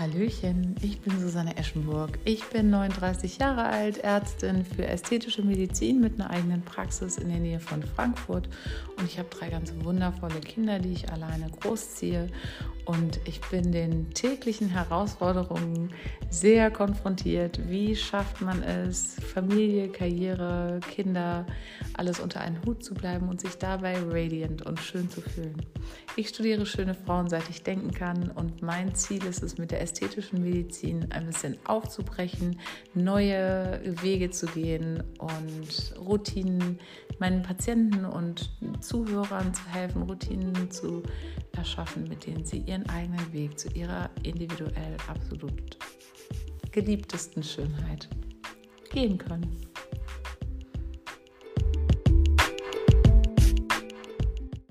Hallöchen, ich bin Susanne Eschenburg. Ich bin 39 Jahre alt, Ärztin für ästhetische Medizin mit einer eigenen Praxis in der Nähe von Frankfurt und ich habe drei ganz wundervolle Kinder, die ich alleine großziehe und ich bin den täglichen Herausforderungen sehr konfrontiert. Wie schafft man es, Familie, Karriere, Kinder, alles unter einen Hut zu bleiben und sich dabei radiant und schön zu fühlen? Ich studiere schöne Frauen, seit ich denken kann und mein Ziel ist es, mit der ästhetischen Medizin ein bisschen aufzubrechen, neue Wege zu gehen und Routinen meinen Patienten und Zuhörern zu helfen, Routinen zu erschaffen, mit denen sie ihren eigenen Weg zu ihrer individuell absolut geliebtesten Schönheit gehen können.